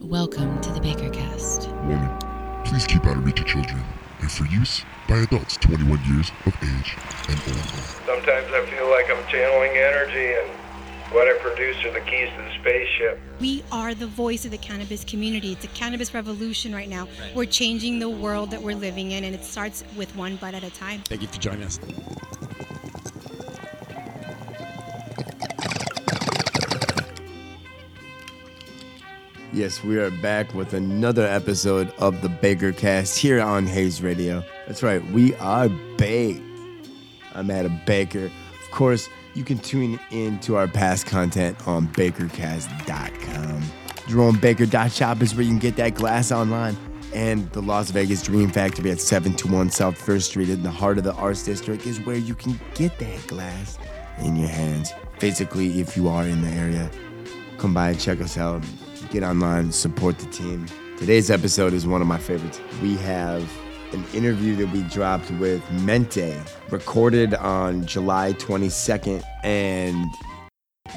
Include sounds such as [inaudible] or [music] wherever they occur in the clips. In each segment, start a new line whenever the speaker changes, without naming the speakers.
Welcome to the Bakercast.
Warning, please keep out of reach of children and for use by adults 21 years of age and older.
Sometimes I feel like I'm channeling energy and what I produce are the keys to the spaceship.
We are the voice of the cannabis community. It's a cannabis revolution right now. We're changing the world that we're living in, and it starts with one bud at a time.
Thank you for joining us. Yes, we are back with another episode of the Baker Cast here on Hayes Radio. That's right, we are baked. I'm Adam Baker. Of course, you can tune in to our past content on bakercast.com. JeromeBaker.shop is where you can get that glass online. And the Las Vegas Dream Factory at 721 South First Street in the heart of the Arts District is where you can get that glass in your hands. Basically, if you are in the area, come by and check us out. Get online, support the team. Today's episode is one of my favorites. We have an interview that we dropped with Mente, recorded on July 22nd. And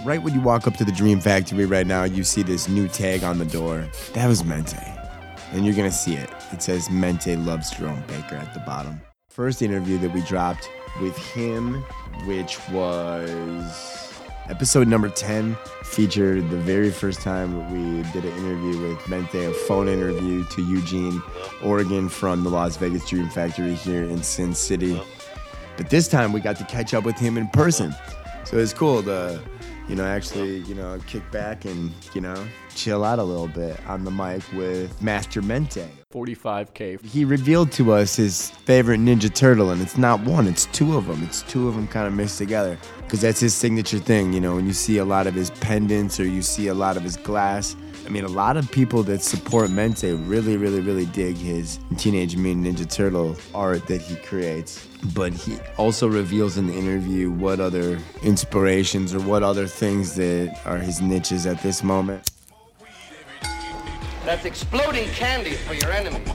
right when you walk up to the Dream Factory right now, you see this new tag on the door. That was Mente. And you're going to see it. It says Mente loves Jerome Baker at the bottom. First interview that we dropped with him, which was Episode number 10 featured the very first time we did an interview with Mente, a phone interview to Eugene, Oregon from the Las Vegas Dream Factory here in Sin City. But this time we got to catch up with him in person. So it's cool to, you know, actually, you know, kick back and, you know, chill out a little bit on the mic with Master Mente.
45k.
He revealed to us his favorite Ninja Turtle, and it's not one, it's two of them. It's two of them kind of mixed together because that's his signature thing. You know, when you see a lot of his pendants or you see a lot of his glass. I mean, a lot of people that support Mente really, really, really dig his Teenage Mutant Ninja Turtle art that he creates. But he also reveals in the interview what other inspirations or what other things that are his niches at this moment.
That's exploding candy for your enemies.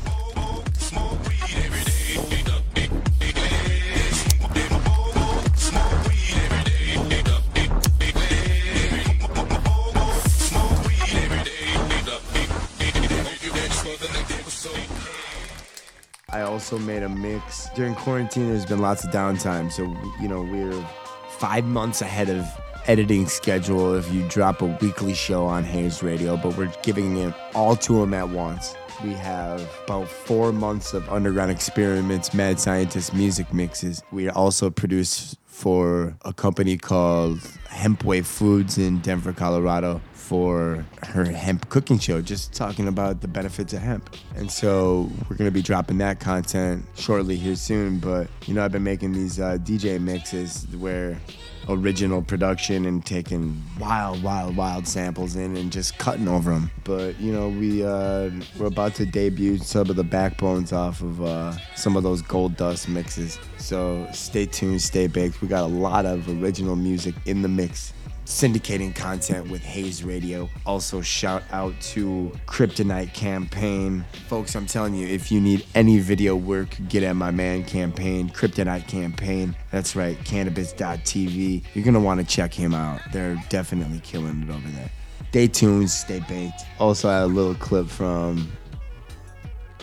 I also made a mix. During quarantine, there's been lots of downtime. So, you know, we're five months ahead of editing schedule if you drop a weekly show on Hayes Radio, but we're giving it all to him at once. We have about four months of underground experiments, mad scientist music mixes. We also produce for a company called Hempway Foods in Denver, Colorado for her hemp cooking show, just talking about the benefits of hemp. And so we're gonna be dropping that content shortly here soon. But you know, I've been making these uh, DJ mixes where original production and taking wild, wild, wild samples in and just cutting over them. But you know, we uh, we're about to debut some of the backbones off of uh, some of those gold dust mixes. So stay tuned, stay baked. We got a lot of original music in the mix syndicating content with Hayes Radio. Also, shout out to Kryptonite Campaign. Folks, I'm telling you, if you need any video work, get at my man campaign, Kryptonite Campaign. That's right, cannabis.tv. You're going to want to check him out. They're definitely killing it over there. Stay tuned, stay baked. Also, I had a little clip from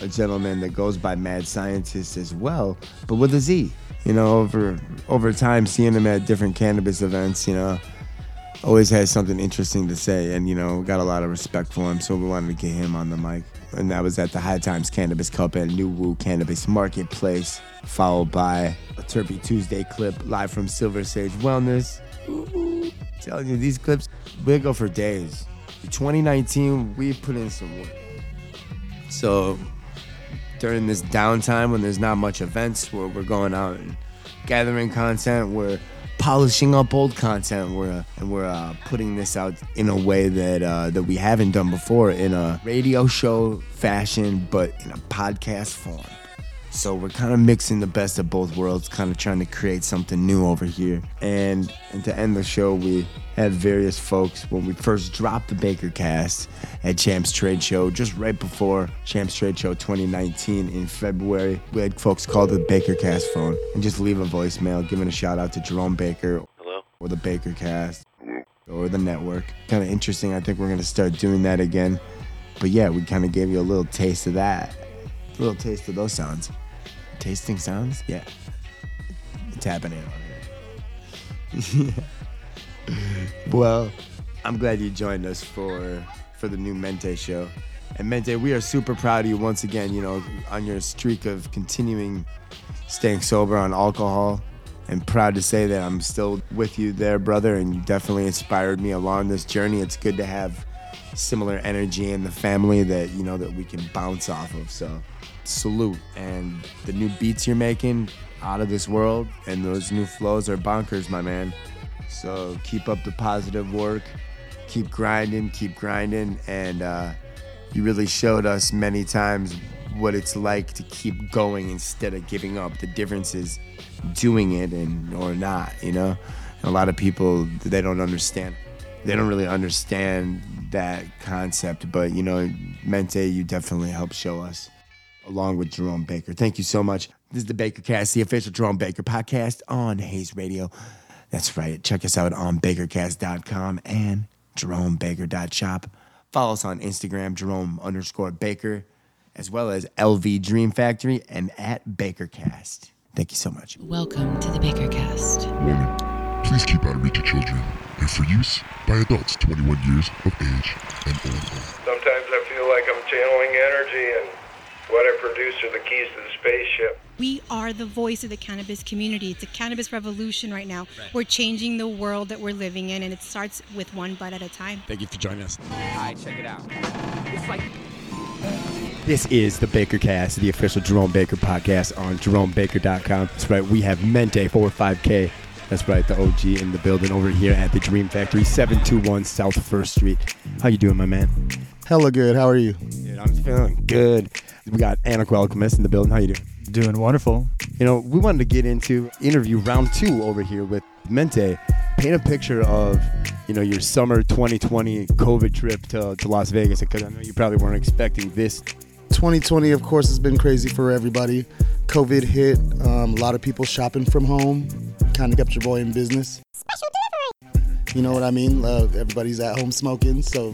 a gentleman that goes by Mad Scientist as well, but with a Z. You know, over over time, seeing him at different cannabis events, you know, always has something interesting to say and you know got a lot of respect for him so we wanted to get him on the mic. And that was at the high times cannabis cup at NuWu cannabis marketplace followed by a terpy tuesday clip live from silver sage wellness. Ooh, telling you these clips we go for days. 2019 we put in some work. So during this downtime when there's not much events where we're going out and gathering content we're polishing up old content. We're and we're uh, putting this out in a way that uh, that we haven't done before in a radio show fashion, but in a podcast form. So we're kind of mixing the best of both worlds, kind of trying to create something new over here. And and to end the show, we had various folks when we first dropped the Baker Cast at Champs Trade Show, just right before Champs Trade Show 2019 in February. We had folks call the Baker Cast phone and just leave a voicemail, giving a shout out to Jerome Baker
Hello?
or the Baker Cast or the network. Kind of interesting. I think we're gonna start doing that again but yeah, we kind of gave you a little taste of that, a little taste of those sounds. Tasting sounds, yeah, it's happening on here. [laughs] [laughs] well, I'm glad you joined us for for the new Mente show. And Mente, we are super proud of you once again, you know, on your streak of continuing staying sober on alcohol. And proud to say that I'm still with you there, brother, and you definitely inspired me along this journey. It's good to have similar energy in the family that, you know, that we can bounce off of. So salute. And the new beats you're making, out of this world, and those new flows are bonkers, my man. So keep up the positive work, keep grinding, keep grinding, and uh, you really showed us many times what it's like to keep going instead of giving up. The difference is doing it and or not, you know. And a lot of people they don't understand. They don't really understand that concept, but you know, Mente, you definitely helped show us along with Jerome Baker. Thank you so much. This is the Baker Cast, the official Jerome Baker podcast on Hayes Radio. That's right. Check us out on bakercast.com and jeromebaker.shop. Follow us on Instagram, Jerome underscore Baker, as well as LV Dream Factory and at BakerCast. Thank you so much.
Welcome to the BakerCast.
Warning. Please keep out of reach of children and for use by adults 21 years of age and older.
Sometimes I feel like I'm channeling energy, and what I produce are the keys to the spaceship.
We are the voice of the cannabis community. It's a cannabis revolution right now. We're changing the world that we're living in, and it starts with one bud at a time.
Thank you for joining us.
Alright, check it out. It's like
This is the Baker Cast, the official Jerome Baker podcast on jeromebaker.com. That's right, we have Mente 45K. That's right, the OG in the building over here at the Dream Factory, 721 South 1st Street. How you doing, my man?
Hella good. How are you?
Dude, I'm feeling good. We got Anarcho Alchemist in the building. How you doing?
Doing wonderful.
You know, we wanted to get into interview round two over here with Mente. Paint a picture of, you know, your summer 2020 COVID trip to, to Las Vegas because I know you probably weren't expecting this
2020, of course, has been crazy for everybody. COVID hit. Um, a lot of people shopping from home. Kind of kept your boy in business. You know what I mean? Uh, everybody's at home smoking, so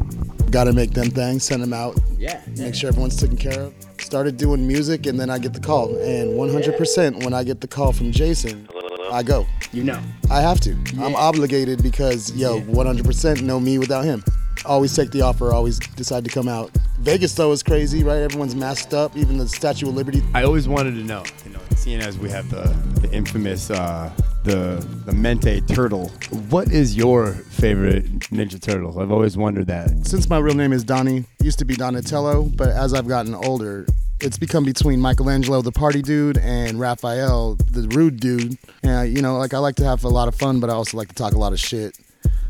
gotta make them things, send them out.
Yeah.
Make sure everyone's taken care of. Started doing music, and then I get the call. And 100% when I get the call from Jason, I go.
You know.
I have to. I'm obligated because, yo, 100% no me without him. Always take the offer, always decide to come out. Vegas, though, is crazy, right? Everyone's masked up, even the Statue of Liberty.
I always wanted to know, you know, seeing as we have the, the infamous uh, the the Mente turtle. What is your favorite Ninja Turtle? I've always wondered that.
Since my real name is Donnie, used to be Donatello, but as I've gotten older, it's become between Michelangelo, the party dude, and Raphael, the rude dude. And, you know, like I like to have a lot of fun, but I also like to talk a lot of shit.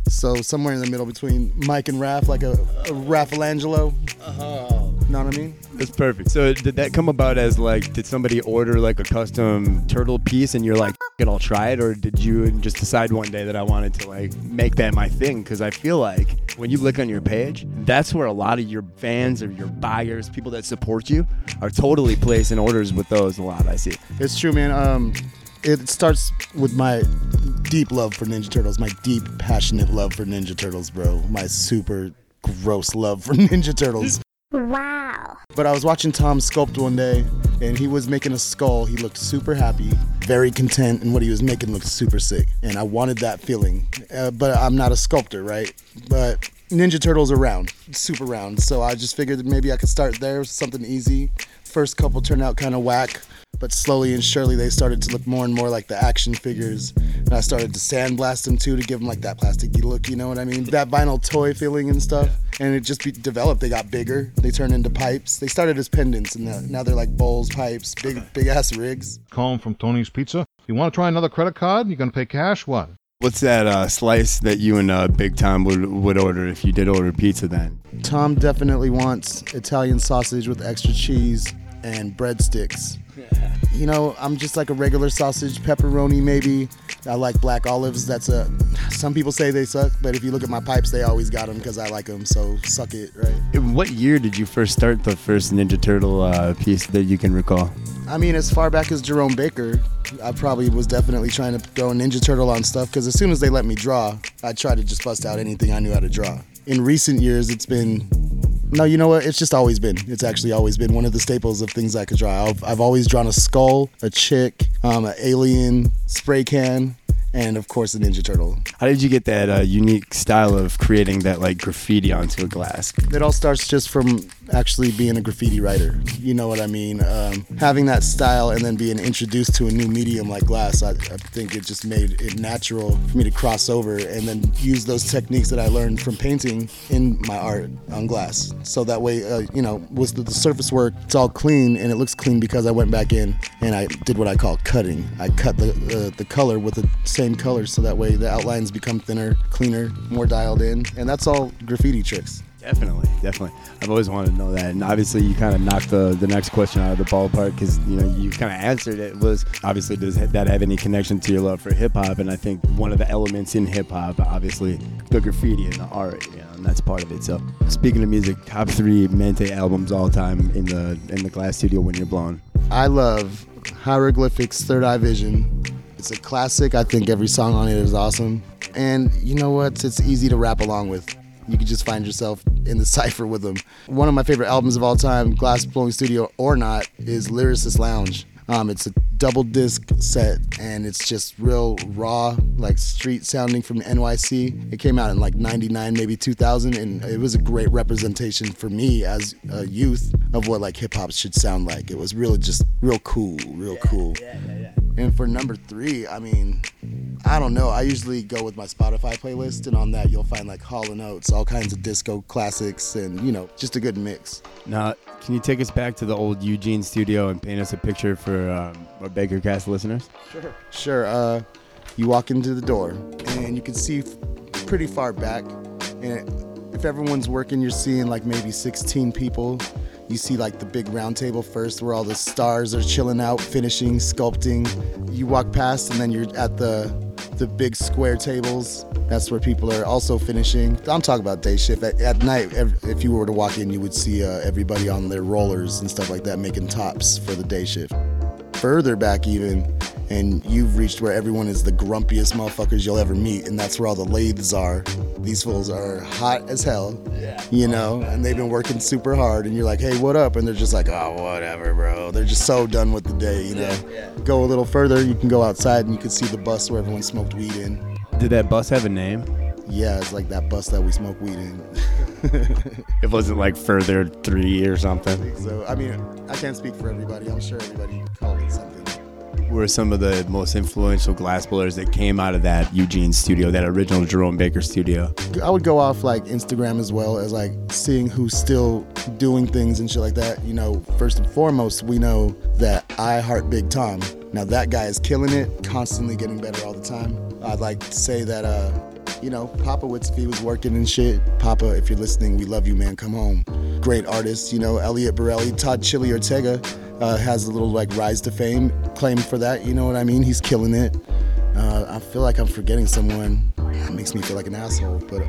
So somewhere in the middle between Mike and Raph, like a, a Raphaelangelo. Uh-huh. Know what I mean?
That's perfect. So did that come about as like, did somebody order like a custom turtle piece and you're like, "F- it, I'll try it, or did you just decide one day that I wanted to like make that my thing? Because I feel like when you look on your page, that's where a lot of your fans or your buyers, people that support you, are totally placing orders with those. A lot I see.
It's true, man. Um, it starts with my deep love for Ninja Turtles, my deep, passionate love for Ninja Turtles, bro. My super gross love for [laughs] Ninja Turtles.
Wow.
But I was watching Tom sculpt one day, and he was making a skull. He looked super happy, very content, and what he was making looked super sick. And I wanted that feeling. Uh, but I'm not a sculptor, right? But Ninja Turtles are round, super round. So I just figured that maybe I could start there, something easy. First couple turned out kind of whack, but slowly and surely they started to look more and more like the action figures. And I started to sandblast them too to give them like that plasticky look, you know what I mean? That vinyl toy feeling and stuff. And it just be developed. They got bigger. They turned into pipes. They started as pendants, and now- now they're like bowls, pipes, big, big ass rigs.
Calling from Tony's Pizza. You want to try another credit card? You gonna pay cash? What?
What's that uh, slice that you and uh, Big Tom would would order if you did order pizza? Then
Tom definitely wants Italian sausage with extra cheese and breadsticks. [laughs] You know, I'm just like a regular sausage, pepperoni maybe. I like black olives. That's a. Some people say they suck, but if you look at my pipes, they always got them because I like them. So suck it, right?
In what year did you first start the first Ninja Turtle uh, piece that you can recall?
I mean, as far back as Jerome Baker, I probably was definitely trying to throw a Ninja Turtle on stuff because as soon as they let me draw, I tried to just bust out anything I knew how to draw. In recent years, it's been No, you know what? It's just always been. It's actually always been one of the staples of things I could draw. I've, I've always drawn a skull, a chick, um, an alien, spray can, and of course a Ninja Turtle.
How did you get that uh, unique style of creating that like graffiti onto a glass?
It all starts just from actually being a graffiti writer. You know what I mean? Um, having that style and then being introduced to a new medium like glass, I, I think it just made it natural for me to cross over and then use those techniques that I learned from painting in my art on glass. So that way, uh, you know, was the, the surface work, it's all clean and it looks clean because I went back in and I did what I call cutting. I cut the, uh, the color with the same color so that way the outlines become thinner, cleaner, more dialed in. And that's all graffiti tricks.
Definitely, definitely. I've always wanted to know that, and obviously you kind of knocked the, the next question out of the ballpark because you know you kind of answered it. Was obviously does that have any connection to your love for hip hop? And I think one of the elements in hip hop, obviously, the graffiti and the art, you know, and that's part of it. So speaking of music, top three Mente albums all time in the in the Glass Studio when you're blown.
I love Hieroglyphics, Third Eye Vision. It's a classic. I think every song on it is awesome. And you know what? It's easy to rap along with. You can just find yourself in the [laughs] cipher with them. One of my favorite albums of all time, Glass Blowing Studio or not, is Lyricist Lounge. Um, it's a double disc set and it's just real raw, like street sounding from NYC. It came out in like 99, maybe 2000, and it was a great representation for me as a youth of what like hip hop should sound like. It was really just real cool, real cool. And for number three, I mean, I don't know. I usually go with my Spotify playlist, and on that you'll find like Hall and Oates, all kinds of disco classics, and you know, just a good mix.
Now, can you take us back to the old Eugene studio and paint us a picture for um, our Baker Cast listeners?
Sure. Sure. Uh, you walk into the door, and you can see f- pretty far back, and if everyone's working, you're seeing like maybe 16 people. You see like the big round table first where all the stars are chilling out, finishing, sculpting. You walk past and then you're at the the big square tables. That's where people are also finishing. I'm talking about day shift. At, at night, if you were to walk in, you would see uh, everybody on their rollers and stuff like that making tops for the day shift. Further back, even, and you've reached where everyone is the grumpiest motherfuckers you'll ever meet, and that's where all the lathes are. These fools are hot as hell, you know, and they've been working super hard, and you're like, hey, what up? And they're just like, oh, whatever, bro. They're just so done with the day, you know. Go a little further, you can go outside and you can see the bus where everyone smoked weed in.
Did that bus have a name?
Yeah, it's like that bus that we smoke weed in. [laughs]
It wasn't like further three or something.
so, I mean, I can't speak for everybody. I'm sure everybody called it
are some of the most influential glass blowers that came out of that Eugene studio, that original Jerome Baker studio?
I would go off like Instagram as well as like seeing who's still doing things and shit like that. You know, first and foremost, we know that I heart Big Tom. Now that guy is killing it, constantly getting better all the time. I'd like to say that, uh, you know, Papa Witz, if he was working and shit, Papa, if you're listening, we love you, man. Come home. Great artist, you know, Elliot Borelli, Todd Chili Ortega uh, has a little like rise to fame claim for that. You know what I mean? He's killing it. Uh, I feel like I'm forgetting someone. It makes me feel like an asshole, but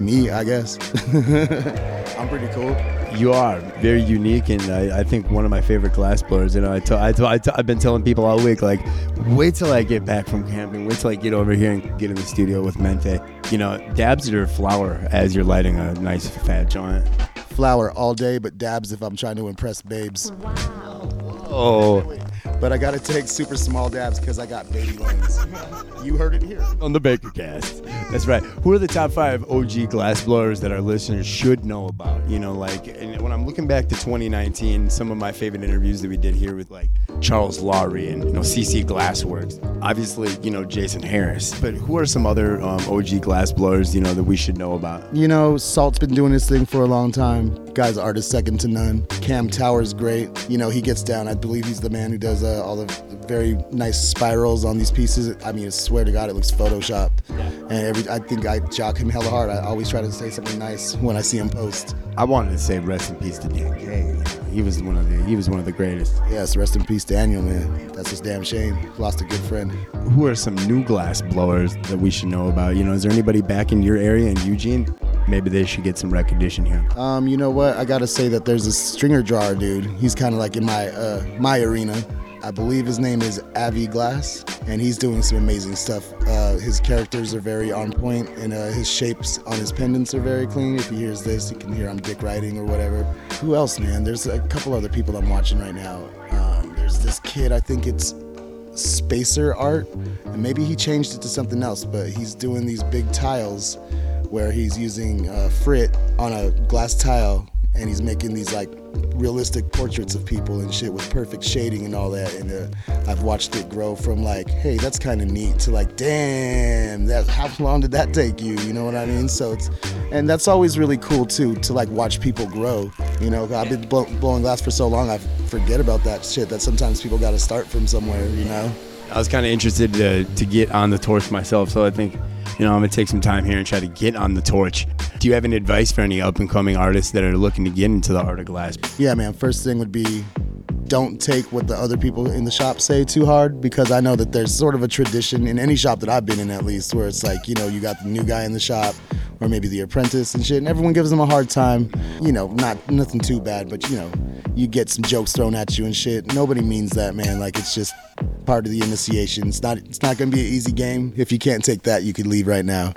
me, I guess. [laughs] I'm pretty cool.
You are very unique, and I, I think one of my favorite glass blowers. You know, I t- I t- I t- I've been telling people all week, like, wait till I get back from camping. Wait till I get over here and get in the studio with Mente. You know, dabs your flower as you're lighting a nice fat joint.
Flower all day, but dabs if I'm trying to impress babes.
Oh,
But I gotta take super small dabs because I got baby lungs. You heard it here.
on the Baker Cast. That's right. Who are the top five OG glass blowers that our listeners should know about? You know, like, and when I'm looking back to 2019, some of my favorite interviews that we did here with like Charles Lowry and you know CC Glassworks. Obviously, you know Jason Harris. But who are some other um, OG glass blowers you know that we should know about?
You know, Salt's been doing this thing for a long time. Guy's art is second to none. Cam Tower's great. You know, he gets down. I believe he's the man who does uh, all the very nice spirals on these pieces. I mean, I swear to God, it looks photoshopped. And every, I think I jock him hella hard. I always try to say something nice when I see him post.
I wanted to say rest in peace to Dan K. He was one of the he was one of the greatest.
Yes, rest in peace, Daniel, man. That's just damn shame. Lost a good friend.
Who are some new glass blowers that we should know about? You know, is there anybody back in your area in Eugene? Maybe they should get some recognition here.
Um, you know what? I gotta say that there's a stringer drawer dude. He's kind of like in my uh, my arena. I believe his name is Avi Glass, and he's doing some amazing stuff. Uh, his characters are very on point, and uh, his shapes on his pendants are very clean. If he hears this, he can hear I'm dick writing or whatever. Who else, man? There's a couple other people I'm watching right now. Um, there's this kid, I think it's Spacer Art, and maybe he changed it to something else, but he's doing these big tiles where he's using uh, frit on a glass tile and he's making these like realistic portraits of people and shit with perfect shading and all that and uh, i've watched it grow from like hey that's kind of neat to like damn that how long did that take you? You know what i mean? So it's and that's always really cool too to like watch people grow you know? I've been blowing glass for so long i forget about that shit that sometimes people got to start from somewhere you know
I was kind of interested to, to get on the torch myself, so I think, you know, I'm gonna take some time here and try to get on the torch. Do you have any advice for any up and coming artists that are looking to get into the art of glass?
Yeah, man. First thing would be don't take what the other people in the shop say too hard because I know that there's sort of a tradition in any shop that I've been in at least where it's like, you know, you got the new guy in the shop or maybe the apprentice and shit and everyone gives them a hard time. You know, not nothing too bad, but you know, you get some jokes thrown at you and shit. Nobody means that, man. Like it's just part of the initiation. It's not it's not going to be an easy game. If you can't take that, you could leave right now.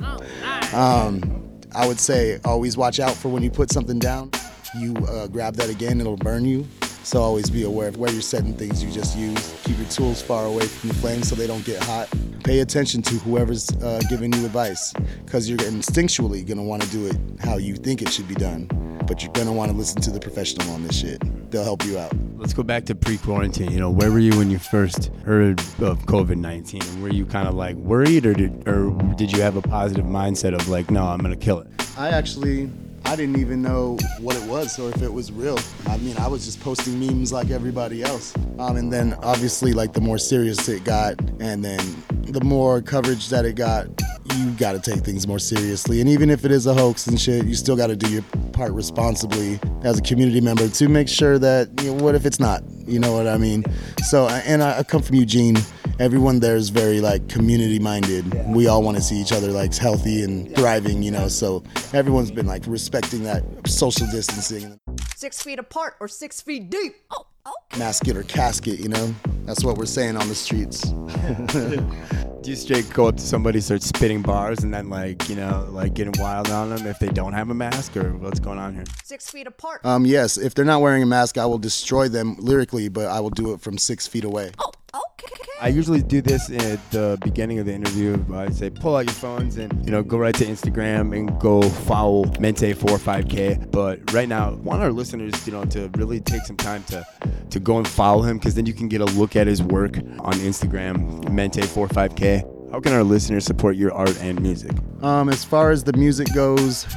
Um, I would say always watch out for when you put something down. You uh, grab that again, it'll burn you. So always be aware of where you're setting things you just use. Keep your tools far away from the flames so they don't get hot. Pay attention to whoever's uh, giving you advice because you're instinctually going to want to do it how you think it should be done. But you're going to want to listen to the professional on this shit. They'll help you out.
Let's go back to pre-quarantine. You know, where were you when you first heard of COVID-19? And were you kind of like worried, or did or did you have a positive mindset of like, no, I'm gonna kill it?
I actually I didn't even know what it was or if it was real. I mean, I was just posting memes like everybody else. Um, and then obviously, like the more serious it got, and then the more coverage that it got, you got to take things more seriously. And even if it is a hoax and shit, you still got to do your part responsibly as a community member to make sure that, you know, what if it's not? You know what I mean? So, and I, I come from Eugene. Everyone there is very like community minded. We all want to see each other like healthy and thriving, you know. So everyone's been like respecting that social distancing.
Six feet apart or six feet deep. Oh, okay.
Mask it or casket, you know. That's what we're saying on the streets. [laughs]
Do you straight go up to somebody, start spitting bars, and then like you know, like getting wild on them if they don't have a mask, or what's going on here?
Six feet apart.
Um, yes, if they're not wearing a mask, I will destroy them lyrically, but I will do it from six feet away.
Oh, okay.
I usually do this at the beginning of the interview. I say, pull out your phones and you know, go right to Instagram and go follow Mente45k. But right now, I want our listeners, you know, to really take some time to to go and follow him because then you can get a look at his work on Instagram, Mente45k. How can our listeners support your art and music?
Um, as far as the music goes,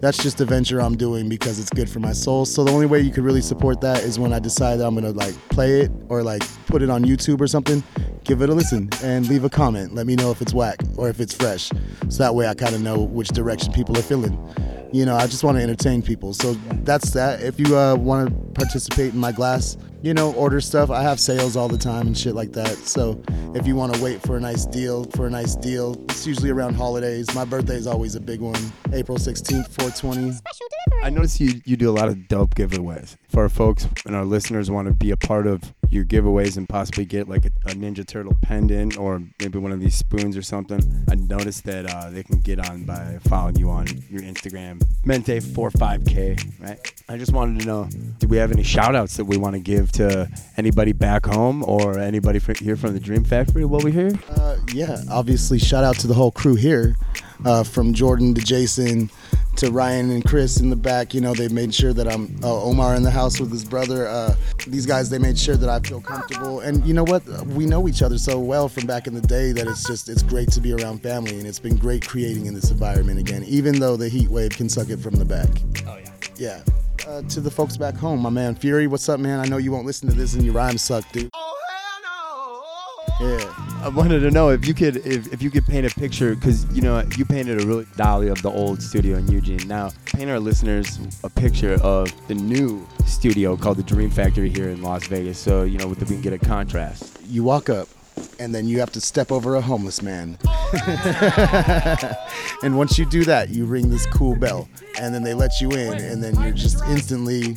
that's just a venture I'm doing because it's good for my soul. So the only way you could really support that is when I decide that I'm gonna like play it or like put it on YouTube or something. Give it a listen and leave a comment. Let me know if it's whack or if it's fresh. So that way I kind of know which direction people are feeling. You know, I just want to entertain people. So that's that. If you uh, want to participate in my glass, you know, order stuff. I have sales all the time and shit like that. So if you want to wait for a nice deal, for a nice deal, it's usually around holidays. My birthday is always a big one. April 16th, 420.
I notice you, you do a lot of dope giveaways. For folks and our listeners want to be a part of your giveaways and possibly get like a, a Ninja Turtle pendant or maybe one of these spoons or something, I noticed that uh, they can get on by following you on your Instagram, Mente45k, right? I just wanted to know, do we have any shout outs that we want to give to anybody back home or anybody here from the Dream Factory while we're here?
Uh, yeah, obviously, shout out to the whole crew here, uh, from Jordan to Jason to Ryan and Chris in the back. You know, they made sure that I'm uh, Omar in the house with his brother. Uh, these guys, they made sure that I feel comfortable. And you know what? We know each other so well from back in the day that it's just it's great to be around family, and it's been great creating in this environment again, even though the heat wave can suck it from the back.
Oh yeah.
Yeah. Uh, to the folks back home, my man Fury, what's up, man? I know you won't listen to this and your rhymes suck, dude. Yeah.
I wanted to know if you could if, if you could paint a picture because you know you painted a really dolly of the old studio in Eugene. Now paint our listeners a picture of the new studio called the Dream Factory here in Las Vegas. So you know we can get a contrast.
You walk up, and then you have to step over a homeless man. [laughs] and once you do that, you ring this cool bell, and then they let you in, and then you're just instantly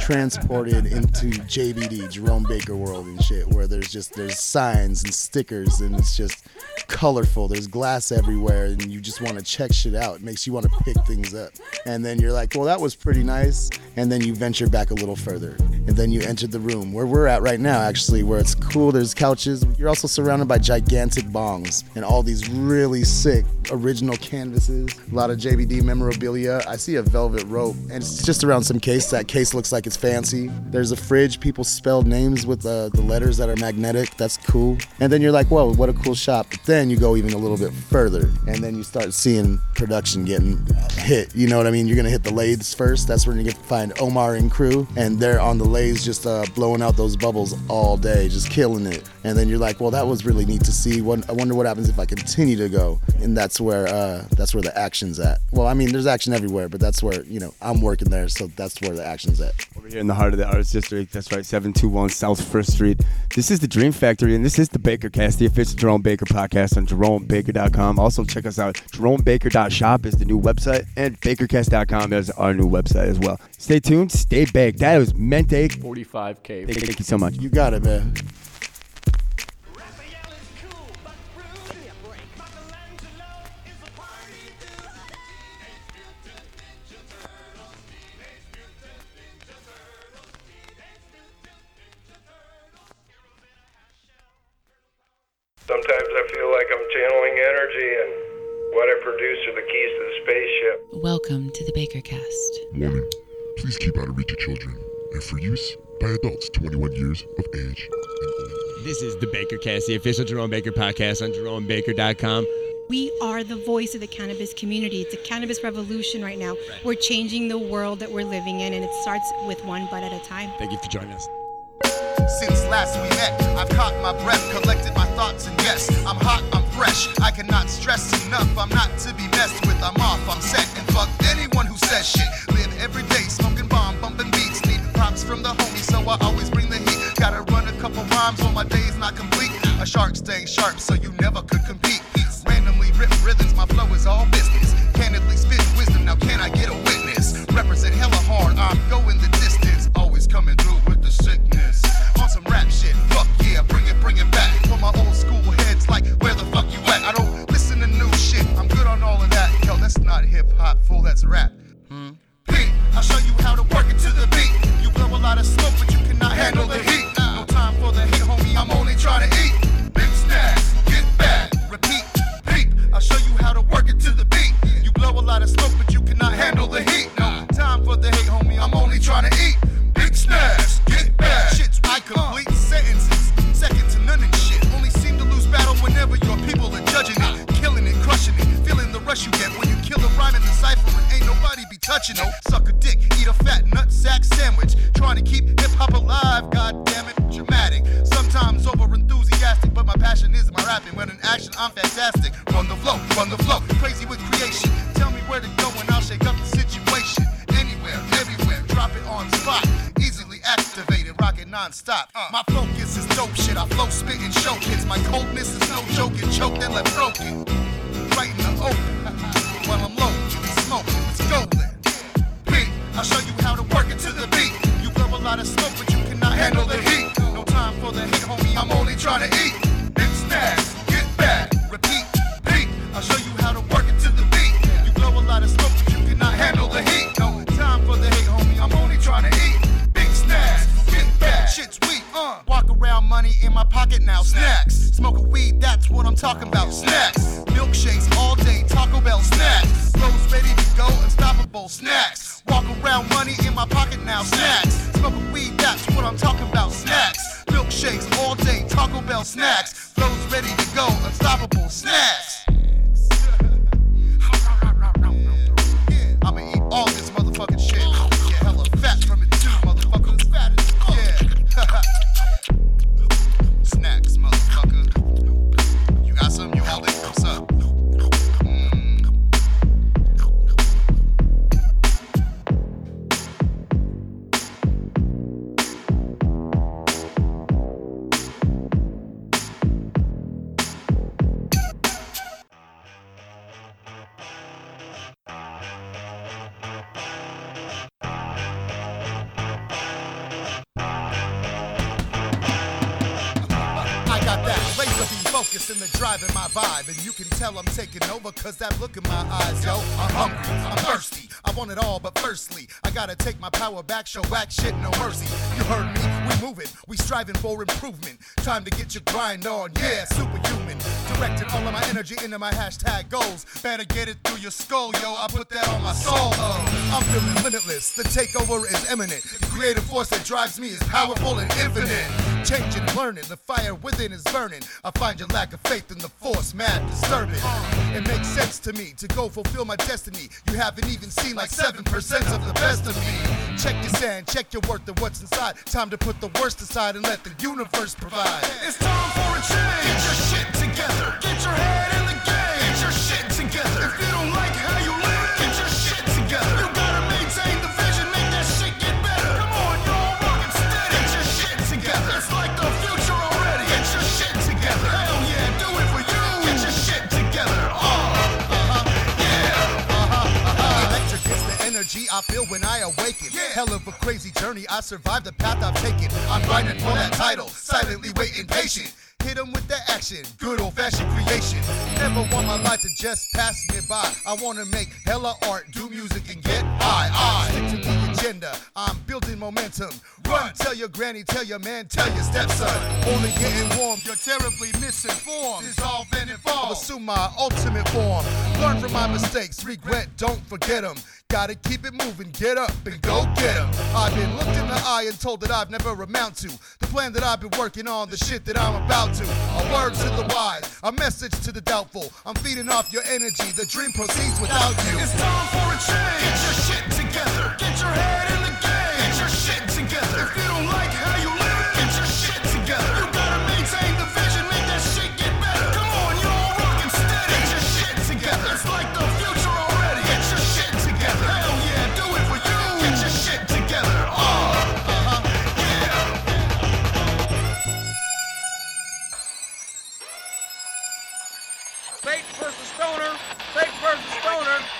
transported into JBD, Jerome Baker World and shit, where there's just there's signs and stickers and it's just colorful. There's glass everywhere and you just want to check shit out. It makes you want to pick things up. And then you're like, well, that was pretty nice. And then you venture back a little further. And then you enter the room where we're at right now, actually, where it's cool. There's couches. You're also surrounded by gigantic bongs and all these really sick original canvases. A lot of JBD memorabilia. I see a velvet rope and it's just around some case. That case looks like it's fancy. There's a fridge. People spelled names with uh, the letters that are magnetic. That's cool. And then you're like, whoa, what a cool shop. But then you go even a little bit further and then you start seeing production getting hit. You know what I mean? You're gonna hit the lathes first. That's when you get to find Omar and crew, and they're on the lathes just uh, blowing out those bubbles all day, just killing it. And then you're like, well, that was really neat to see. I wonder what happens if I continue to go. And that's where uh, that's where the action's at. Well, I mean, there's action everywhere, but that's where you know I'm working there, so that's where the action's at.
Over here in the heart of the Arts District. That's right, 721 South First Street. This is the Dream Factory, and this is the Baker Cast, the official Jerome Baker podcast on JeromeBaker.com. Also, check us out. JeromeBaker.shop is the new website, and BakerCast.com is our new website as well. Stay tuned, stay baked. That was Mente
45K.
Thank, thank you so much.
You got it, man.
What I produce the keys to the spaceship.
Welcome to the Baker Cast.
Warning. Please keep out of reach of children and for use by adults 21 years of age and older.
This is the Baker Cast, the official Jerome Baker podcast on JeromeBaker.com.
We are the voice of the cannabis community. It's a cannabis revolution right now. We're changing the world that we're living in, and it starts with one bud at a time.
Thank you for joining us.
Since last we met, I've caught my breath, collected my thoughts, and yes, I'm hot, I'm fresh. I cannot stress enough, I'm not to be messed with. I'm off, I'm set, and fuck anyone who says shit. Live every day, smoking bomb, bumping beats. Need props from the homies, so I always bring the heat. Gotta run a couple rhymes when my day is not complete. A shark staying sharp, so you never could compete. Randomly rip rhythms, my flow is all business. Candidly spit wisdom, now can I get a witness? Represent hella hard, I'm going the distance. Always coming through that's not hip hop, fool, that's rap. Hmm? Pete, I'll show you how to work it to the beat. You blow a lot of smoke, but you cannot handle the heat.
Gotta take my power back, show whack shit, no mercy. You heard me, we striving for improvement. Time to get your grind on, yeah, superhuman. Directing all of my energy into my hashtag goals. Better get it through your skull, yo. I put that on my soul. Oh, I'm feeling limitless. The takeover is imminent. The creative force that drives me is powerful and infinite. Changing, learning, the fire within is burning. I find your lack of faith in the force mad disturbing. It makes sense to me to go fulfill my destiny. You haven't even seen like 7% of the best of me. Check your sand, check your worth and what's inside. Time to put the worst aside and let the universe provide. It's time for a change. Get your shit energy I feel when I awaken. Hell of a crazy journey, I survived the path I've taken. I'm grinding for that title, silently waiting patient. Hit Hit 'em with the action, good old fashioned creation. Never want my life to just pass me by. I wanna make hella art, do music, and get high. I stick to the agenda, I'm building momentum. Run, tell your granny, tell your man, tell your stepson. Only getting warm, you're terribly misinformed. Dissolve and evolve, assume my ultimate form. Learn from my mistakes, regret, don't forget them. Gotta keep it moving, get up and go get 'em. I've been looked in the eye and told that I've never amount to. The plan that I've been working on, the shit that I'm about to. A word to the wise, a message to the doubtful. I'm feeding off your energy, the dream proceeds without you. It's time for a change. Get your shit together. Get your head in the game. Get your shit together. If you don't like how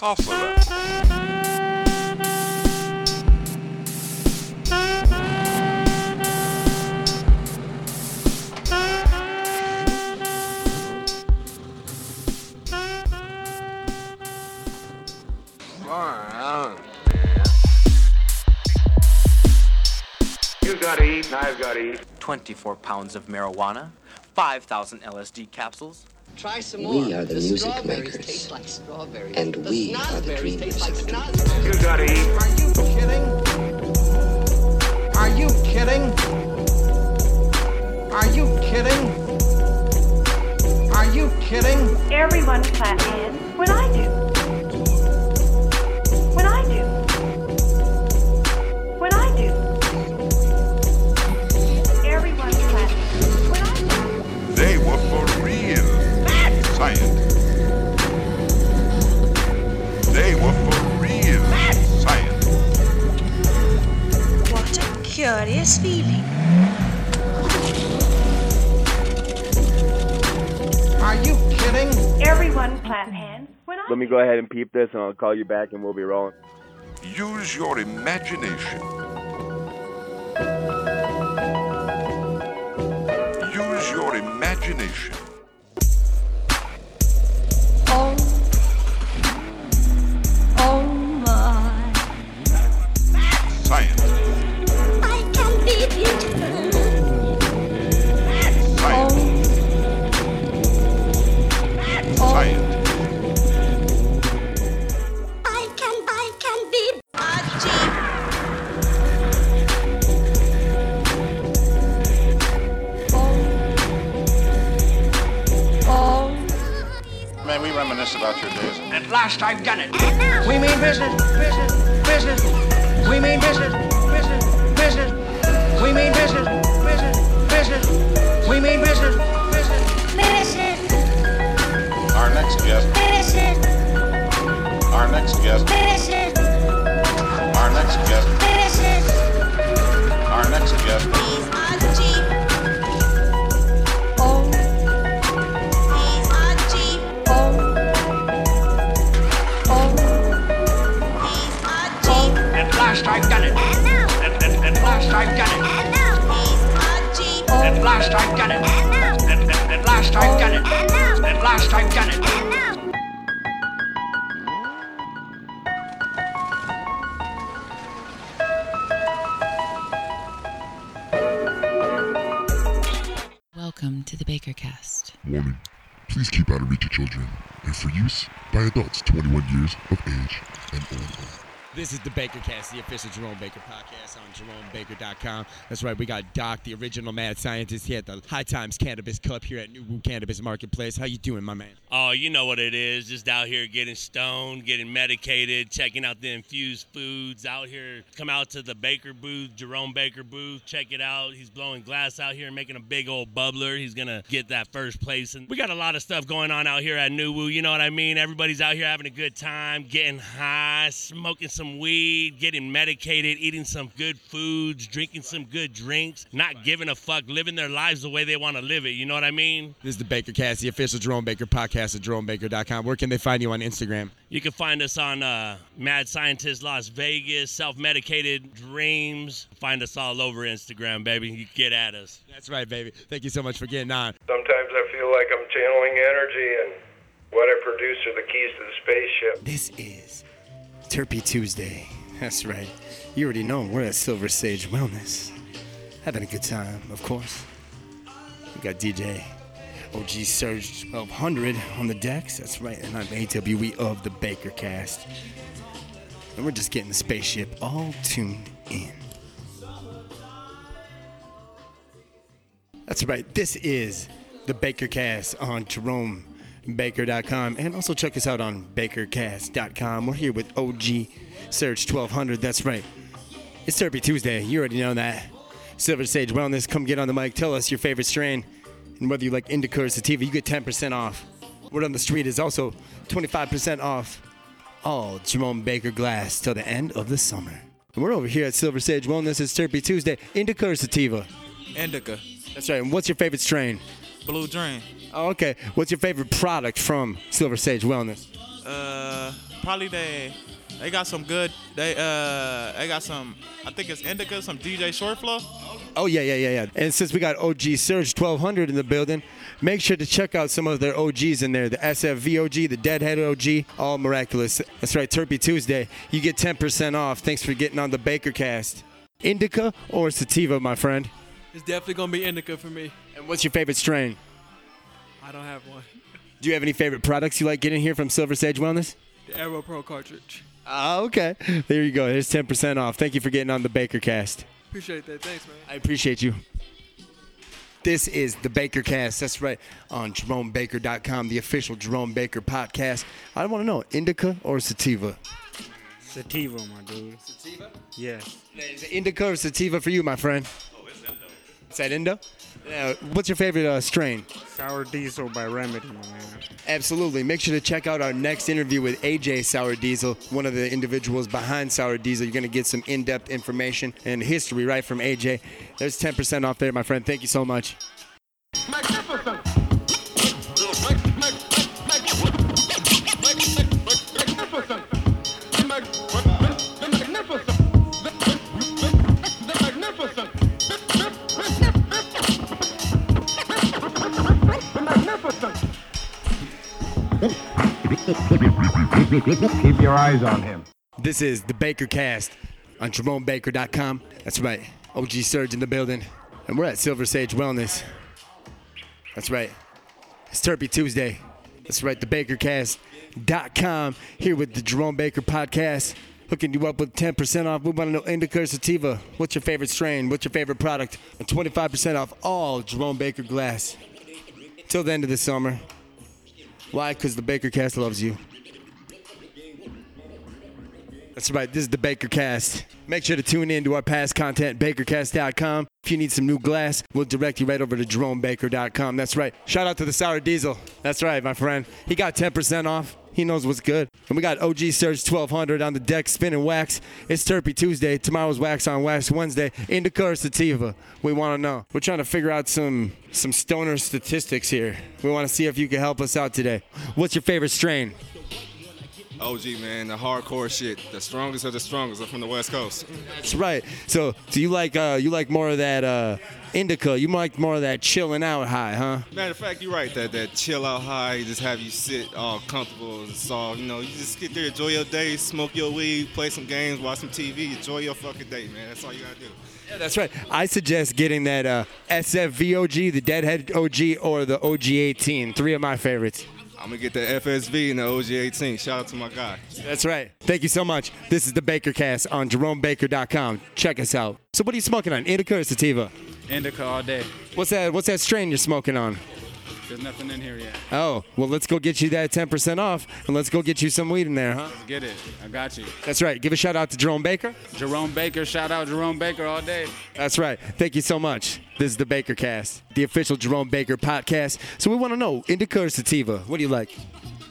great sorcerer.
Gotta eat and I've gotta eat.
24 pounds of marijuana, 5,000 LSD capsules.
Try some more.
We are the music makers.
taste like strawberries.
And
the
we are the
snozzberries
dreamers
like
of the
snozzberries.
You gotta eat.
Are you kidding? Are you kidding? Are you kidding? Are you kidding?
Everyone clap hands when I do. Curious feeling.
Are you kidding?
Everyone clap hands
Let me go ahead and peep this, and I'll call you back, and we'll be rolling.
Use your imagination. Use your imagination. Days.
Last I've done it. We mean business, business, business. We mean business, business, business. We mean business, business, business. We mean business, business, business.
Our next guest. Business. Our next guest. Business. Our next guest. Business. Our next guest.
At At last I've done it. At, at, at last I've done it. At last I've done it.
Welcome to the Baker Cast.
Warning. Please keep out of reach of children and for use by adults 21 years of age and older.
This is the Baker Cast, the official Jerome Baker podcast on JeromeBaker.com. That's right, we got Doc, the original mad scientist here at the High Times Cannabis Cup here at NuWu Cannabis Marketplace. How you doing, my man?
Oh, you know what it is. Just out here getting stoned, getting medicated, checking out the infused foods. Out here, come out to the Baker booth, Jerome Baker booth. Check it out. He's blowing glass out here, making a big old bubbler. He's gonna get that first place. And we got a lot of stuff going on out here at NuWu. You know what I mean? Everybody's out here having a good time, getting high, smoking some weed, getting medicated, eating some good foods, drinking some good drinks, not giving a fuck, living their lives the way they want to live it. You know what I mean?
This is the Baker Cast, the official Jerome Baker podcast at JeromeBaker.com. Where can they find you on Instagram?
You can find us on uh, Mad Scientist Las Vegas, Self Medicated Dreams. Find us all over Instagram, baby. You get at us.
That's right, baby. Thank you so much for getting on.
Sometimes I feel like I'm channeling energy, and what I produce are the keys to the spaceship.
This is Terpy Tuesday. That's right. You already know we're at Silver Sage Wellness. Having a good time, of course. We got DJ OG Surge 1200 on the decks. That's right. And I'm AWE of the Baker Cast. And we're just getting the spaceship all tuned in. That's right. This is the Baker Cast on JeromeBaker.com. And also check us out on BakerCast.com. We're here with OG Surge 1200. That's right. It's Terpy Tuesday. You already know that. Silver Sage Wellness. Come get on the mic. Tell us your favorite strain. And whether you like indica or sativa, you get 10% off. Word on the street is also 25% off all Jerome Baker glass till the end of the summer. And we're over here at Silver Sage Wellness. It's Terpy Tuesday. Indica or sativa?
Indica.
That's right. And what's your favorite strain?
Blue Dream.
Oh, okay. What's your favorite product from Silver Sage Wellness?
Uh, probably they they got some good. They uh they got some. I think it's Indica, some DJ Shortflow.
Oh yeah, yeah, yeah, yeah. And since we got OG Surge 1200 in the building, make sure to check out some of their OGs in there. The SFV OG, the Deadhead OG, all miraculous. That's right, Terpy Tuesday. You get 10% off. Thanks for getting on the Baker Cast. Indica or sativa, my friend?
It's definitely gonna be indica for me.
And what's your favorite strain?
I don't have one.
Do you have any favorite products you like getting here from Silver Sage Wellness?
The Aero Pro cartridge.
Ah, okay. There you go. There's 10% off. Thank you for getting on the Baker Cast.
Appreciate that. Thanks, man.
I appreciate you. This is the Baker Cast. That's right. On JeromeBaker.com, the official Jerome Baker podcast. I don't want to know, indica or sativa?
Sativa, my dude. Sativa? Yes.
Is it indica or sativa for you, my friend? Oh, it's Indo. Is that Indo? Yeah. What's your favorite uh, strain?
Sour Diesel by Remedy, man.
Absolutely. Make sure to check out our next interview with AJ Sour Diesel, one of the individuals behind Sour Diesel. You're going to get some in depth information and history right from AJ. There's 10% off there, my friend. Thank you so much.
Keep your eyes on him.
This is the Baker Cast on JeromeBaker.com. That's right. OG Surge in the building. And we're at Silver Sage Wellness. That's right. It's Terpy Tuesday. That's right. The BakerCast.com here with the Jerome Baker podcast. Hooking you up with 10% off. We want to know Indica Sativa. What's your favorite strain? What's your favorite product? And 25% off all Jerome Baker glass. Till the end of the summer. Why? Because the Baker Cast loves you. That's right. This is the Baker Cast. Make sure to tune in to our past content, bakercast.com. If you need some new glass, we'll direct you right over to jeromebaker.com. That's right. Shout out to the Sour Diesel. That's right, my friend. He got 10% off. He knows what's good. And we got OG Surge 1200 on the deck spinning wax. It's Terpy Tuesday. Tomorrow's Wax on Wax Wednesday. Indica or sativa? We want to know. We're trying to figure out some some stoner statistics here. We want to see if you can help us out today. What's your favorite strain?
OG man, the hardcore shit, the strongest of the strongest. I'm from the West Coast.
That's right. So, so you like uh, you like more of that uh, indica? You like more of that chilling out high, huh?
Matter of fact, you're right. That that chill out high, just have you sit all comfortable and soft. You know, you just get there, enjoy your day, smoke your weed, play some games, watch some TV, enjoy your fucking day, man. That's all you gotta do.
Yeah, that's right. I suggest getting that uh, SFVOG, the Deadhead OG, or the OG18. Three of my favorites.
I'm gonna get the FSV and the OG18. Shout out to my guy.
That's right. Thank you so much. This is the Baker Cast on JeromeBaker.com. Check us out. So, what are you smoking on? Indica or sativa?
Indica all day.
What's that? What's that strain you're smoking on?
There's nothing in here yet.
Oh, well, let's go get you that 10% off, and let's go get you some weed in there, huh?
Let's get it. I got you.
That's right. Give a shout out to Jerome Baker.
Jerome Baker. Shout out Jerome Baker all day.
That's right. Thank you so much. This is the Baker Cast, the official Jerome Baker podcast. So we want to know indica or sativa? What do you like?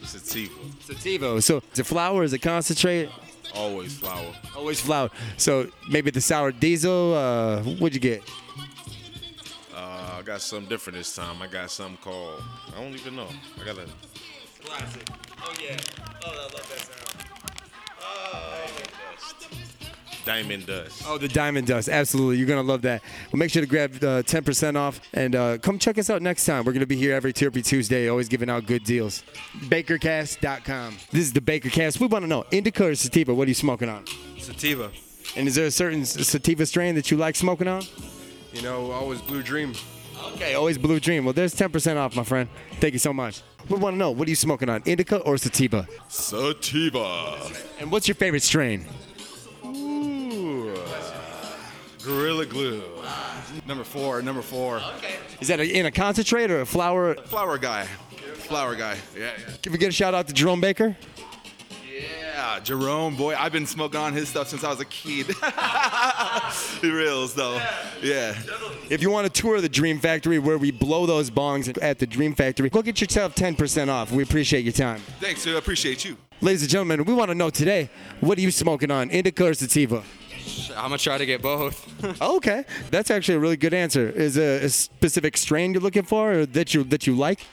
Sativa.
Sativa. So is it flour? Is it concentrate?
Always flour.
Always flour. So maybe the sour diesel. Uh, what'd you get?
I got something different this time. I got something called I don't even know. I got a
Classic. Oh yeah. Oh, I love that sound.
diamond dust.
Oh, the diamond dust. Absolutely. You're going to love that. Well, make sure to grab uh, 10% off and uh, come check us out next time. We're going to be here every Terpy Tuesday, always giving out good deals. BakerCast.com. This is the BakerCast. We want to know indica or sativa? What are you smoking on?
Sativa.
And is there a certain sativa strain that you like smoking on?
You know, always Blue Dream.
Okay, always Blue Dream. Well, there's 10% off, my friend. Thank you so much. We want to know what are you smoking on, indica or sativa?
Sativa.
And what's your favorite strain?
Ooh. Gorilla Glue. Number four, number four. Okay.
Is that a, in a concentrate or a flower?
Flower guy. Flower guy. Yeah, yeah.
Can we get a shout out to Jerome Baker?
Yeah, Jerome, boy, I've been smoking on his stuff since I was a kid. [laughs] he Reals though. Yeah.
If you want to tour the Dream Factory where we blow those bongs at the Dream Factory, go get yourself 10% off. We appreciate your time.
Thanks, dude. I appreciate you.
Ladies and gentlemen, we want to know today, what are you smoking on, indica or sativa?
I'm gonna try to get both. [laughs]
okay, that's actually a really good answer. Is a, a specific strain you're looking for or that you that you like?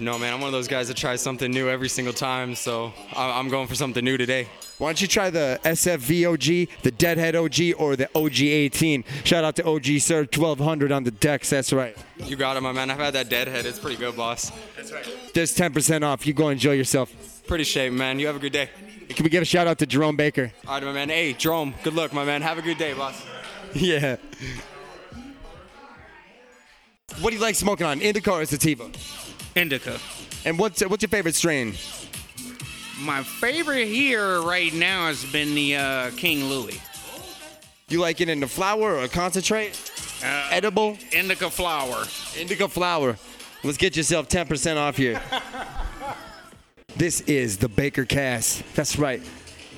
No, man, I'm one of those guys that tries something new every single time, so I'm going for something new today.
Why don't you try the SFVOG, the Deadhead OG, or the OG18? Shout out to OG Surge 1200 on the decks. That's right.
You got it, my man. I've had that deadhead. It's pretty good, boss.
That's right. There's 10% off. You go enjoy yourself.
Pretty shape, man. You have a good day.
Can we give a shout out to Jerome Baker?
All right, my man. Hey, Jerome, good luck, my man. Have a good day, boss. [laughs]
Yeah. What do you like smoking on, indica or sativa?
Indica.
And what's what's your favorite strain?
My favorite here right now has been the uh, King Louis.
You like it in the flower or concentrate?
Uh,
Edible?
Indica flower.
Indica flower. Let's get yourself 10% off here. [laughs] this is the Baker Cast. That's right.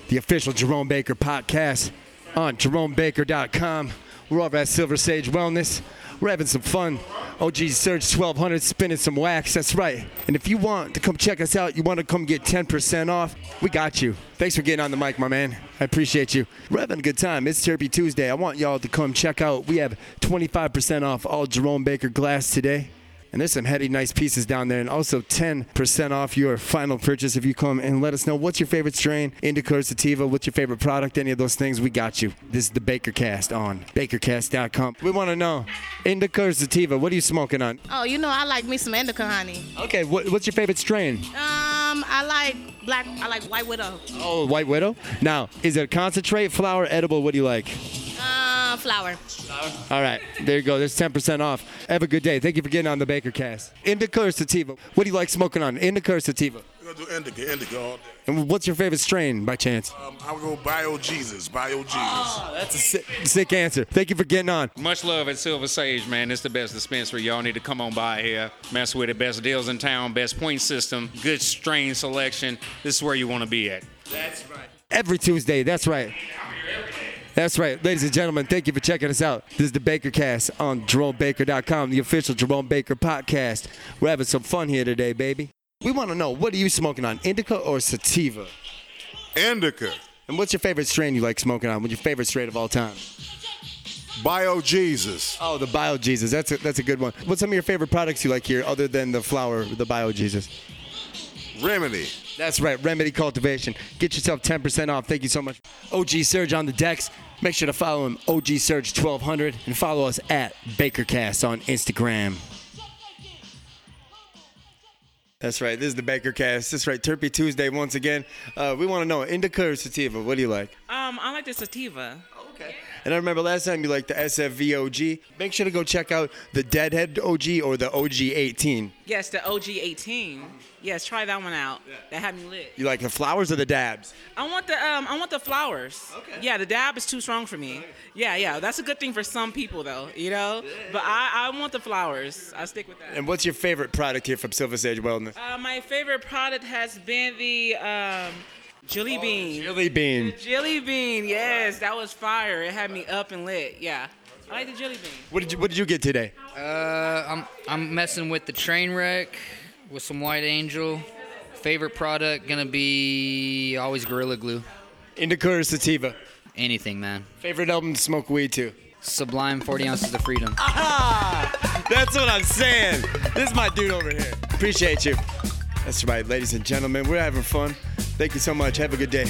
The official Jerome Baker podcast on jeromebaker.com. We're over at Silver Sage Wellness. We're having some fun. OG Surge 1200 spinning some wax. That's right. And if you want to come check us out, you want to come get 10% off, we got you. Thanks for getting on the mic, my man. I appreciate you. We're having a good time. It's Terpy Tuesday. I want y'all to come check out. We have 25% off all Jerome Baker glass today. And there's some heady, nice pieces down there, and also 10% off your final purchase if you come and let us know what's your favorite strain, indica sativa, what's your favorite product, any of those things. We got you. This is the Baker Cast on BakerCast.com. We want to know, indica sativa, what are you smoking on?
Oh, you know, I like me some indica honey.
Okay, what, what's your favorite strain?
Um, I like black. I like white widow.
Oh, White Widow. Now, is it concentrate, flower, edible? What do you like?
Uh, flower.
All right, there you go. There's 10% off. Have a good day. Thank you for getting on the Baker Cast. Indica or sativa? What do you like smoking on? Indica or sativa?
gonna do indica, indica all day.
And what's your favorite strain by chance?
Um, I would go Bio Jesus, Bio Jesus.
that's a sick, sick answer. Thank you for getting on.
Much love at Silver Sage, man. It's the best dispensary. Y'all need to come on by here. Mess with it. Best deals in town, best point system, good strain selection. This is where you want to be at.
That's right. Every Tuesday. That's right. That's right. Ladies and gentlemen, thank you for checking us out. This is the Baker Cast on JeromeBaker.com, the official Jerome Baker podcast. We're having some fun here today, baby. We want to know what are you smoking on, indica or sativa?
Indica.
And what's your favorite strain you like smoking on? What's your favorite strain of all time?
Bio Jesus.
Oh, the Bio Jesus. That's a, that's a good one. What's some of your favorite products you like here other than the flower, the Bio Jesus?
Remedy.
That's right, Remedy Cultivation. Get yourself 10% off. Thank you so much. OG Surge on the decks. Make sure to follow him, OG Surge 1200, and follow us at BakerCast on Instagram. That's right. This is the BakerCast. That's right. Terpy Tuesday once again. Uh, we want to know indica or sativa. What do you like?
Um, I like the sativa.
okay. And I remember last time you liked the SFV OG. Make sure to go check out the Deadhead OG or the OG 18.
Yes, the OG 18. Yes, try that one out. That had me lit.
You like the flowers or the dabs?
I want the um, I want the flowers. Okay. Yeah, the dab is too strong for me. Yeah, yeah, that's a good thing for some people though, you know. Yeah. But I, I want the flowers. I stick with that.
And what's your favorite product here from Silver Sage Wellness?
Uh, my favorite product has been the um, Jelly Bean.
Jelly Bean.
The Jelly Bean, yes, that was fire. It had me up and lit. Yeah, I like the Jelly Bean.
What did you What did you get today?
Uh, I'm I'm messing with the train wreck with some White Angel. Favorite product gonna be always Gorilla Glue.
Indica or sativa?
Anything, man.
Favorite album to smoke weed to?
Sublime, 40 ounces of freedom.
Aha! That's what I'm saying. This is my dude over here. Appreciate you. That's right, ladies and gentlemen. We're having fun. Thank you so much. Have a good day.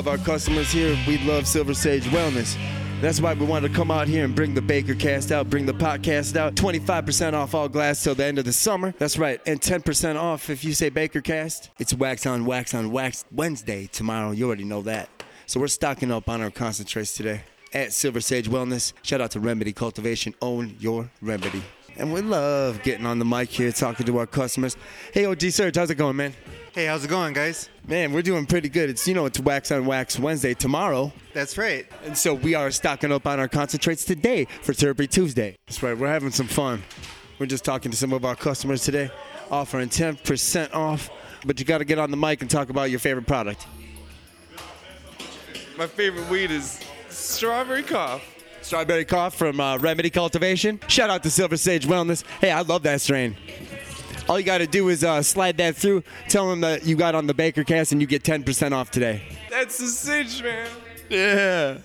Love our customers here. We love Silver Sage Wellness.
That's why we wanted to come out here and bring the Baker Cast out, bring the podcast out. 25% off all glass till the end of the summer. That's right. And 10% off if you say Baker Cast. It's wax on wax on wax Wednesday tomorrow. You already know that. So we're stocking up on our concentrates today at Silver Sage Wellness. Shout out to Remedy Cultivation. Own your remedy. And we love getting on the mic here, talking to our customers. Hey, OG Surge, how's it going, man?
Hey, how's it going, guys?
Man, we're doing pretty good. It's you know it's Wax on Wax Wednesday tomorrow.
That's right.
And so we are stocking up on our concentrates today for Terpy Tuesday. That's right. We're having some fun. We're just talking to some of our customers today, offering 10% off. But you got to get on the mic and talk about your favorite product.
My favorite weed is strawberry cough.
Strawberry Cough from uh, Remedy Cultivation. Shout out to Silver Sage Wellness. Hey, I love that strain. All you got to do is uh, slide that through. Tell them that you got on the Baker Cast and you get 10% off today.
That's the cinch, man.
Yeah.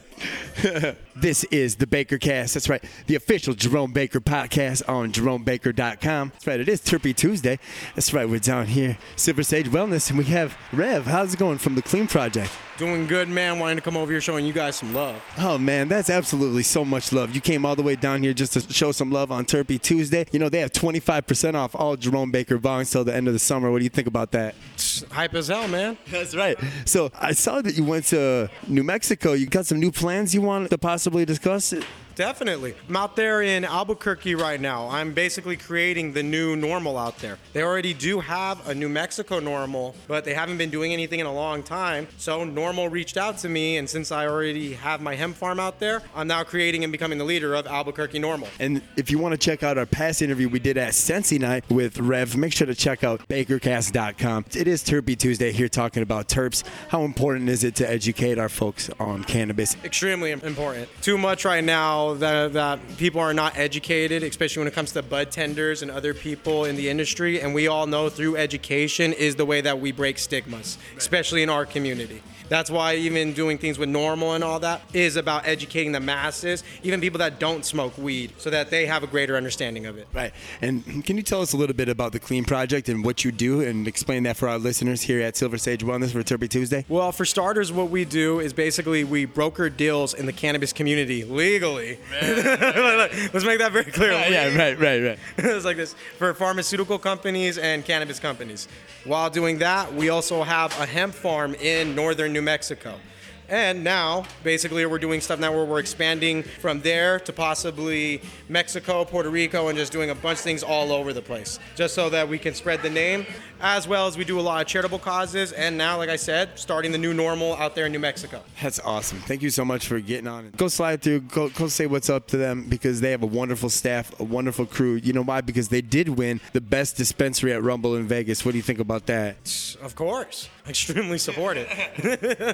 [laughs] this is the Baker Cast. That's right. The official Jerome Baker podcast on jeromebaker.com. That's right. It is Terpy Tuesday. That's right. We're down here, Silver Sage Wellness, and we have Rev. How's it going from the Clean Project?
Doing good, man. Wanting to come over here showing you guys some love.
Oh man, that's absolutely so much love. You came all the way down here just to show some love on Terpy Tuesday. You know they have 25% off all Jerome Baker volumes till the end of the summer. What do you think about that?
Hype as hell, man.
That's right. So I saw that you went to New Mexico. You got some new plans you want to possibly discuss.
Definitely. I'm out there in Albuquerque right now. I'm basically creating the new normal out there. They already do have a New Mexico NORML, but they haven't been doing anything in a long time. So NORML reached out to me, and since I already have my hemp farm out there, I'm now creating and becoming the leader of Albuquerque NORML.
And if you want to check out our past interview we did at Sensi Night with Rev, make sure to check out bakercast.com. It is Terpy Tuesday here talking about terps. How important is it to educate our folks on cannabis?
Extremely important. Too much right now that, that people are not educated, especially when it comes to bud tenders and other people in the industry. And we all know through education is the way that we break stigmas, especially in our community. That's why even doing things with NORML and all that is about educating the masses, even people that don't smoke weed, so that they have a greater understanding of it.
Right. And can you tell us a little bit about the Clean Project and what you do and explain that for our listeners here at Silver Sage Wellness for Terpy Tuesday?
Well, for starters, what we do is basically we broker deals in the cannabis community legally. [laughs] Let's make that very clear.
yeah, right, right, right. [laughs]
it's like this for pharmaceutical companies and cannabis companies. While doing that, we also have a hemp farm in northern New Mexico. And now, basically, we're doing stuff now where we're expanding from there to possibly Mexico, Puerto Rico, and just doing a bunch of things all over the place, just so that we can spread the name, as well as we do a lot of charitable causes. And now, like I said, starting the new normal out there in New Mexico.
That's awesome. Thank you so much for getting on. Go slide through, go, go say what's up to them because they have a wonderful staff, a wonderful crew. You know why? Because they did win the best dispensary at Rumble in Vegas. What do you think about that?
Of course. Extremely supportive. [laughs]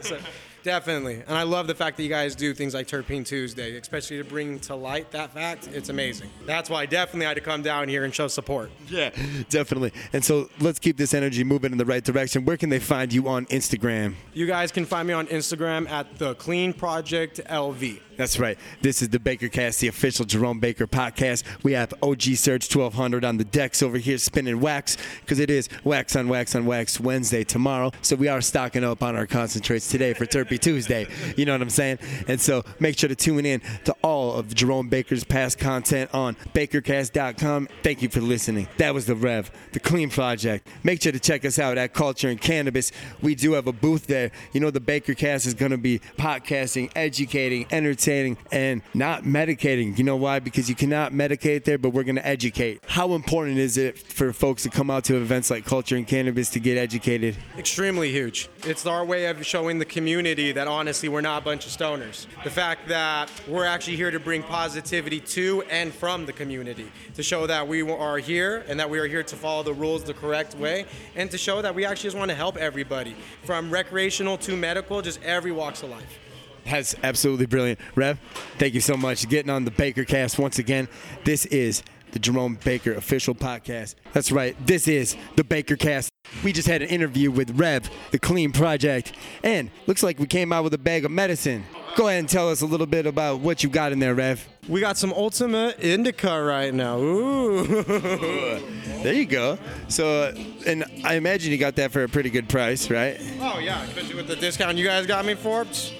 So, definitely. And I love the fact that you guys do things like Terpene Tuesday, especially to bring to light that fact. It's amazing. That's why I definitely had to come down here and show support.
Yeah, definitely. And so let's keep this energy moving in the right direction. Where can they find you on Instagram?
You guys can find me on Instagram at the Clean Project LV.
That's right. This is the Baker Cast, the official Jerome Baker podcast. We have OG Surge 1200 on the decks over here spinning wax because it is wax on wax on wax Wednesday tomorrow. So we are stocking up on our concentrates today for Terpy Tuesday. You know what I'm saying? And so make sure to tune in to all of Jerome Baker's past content on bakercast.com. Thank you for listening. That was the Rev, the Clean Project. Make sure to check us out at Culture and Cannabis. We do have a booth there. You know, the Baker Cast is going to be podcasting, educating, entertaining, and not medicating. You know why? Because you cannot medicate there, but we're going to educate. How important is it for folks to come out to events like Culture and Cannabis to get educated?
Extremely huge. It's our way of showing the community that honestly we're not a bunch of stoners. The fact that we're actually here to bring positivity to and from the community, to show that we are here and that we are here to follow the rules the correct way, and to show that we actually just want to help everybody, from recreational to medical, just every walks of life.
That's absolutely brilliant. Rev, thank you so much. Getting on the Baker cast once again. This is the Jerome Baker official podcast. That's right. This is the Baker cast. We just had an interview with Rev, the Clean Project, and looks like we came out with a bag of medicine. Go ahead and tell us a little bit about what you got in there, Rev.
We got some Ultimate Indica right now. Ooh. [laughs]
There you go. So, and I imagine you got that for a pretty good price, right?
Oh yeah, especially with the discount you guys got me for. psh,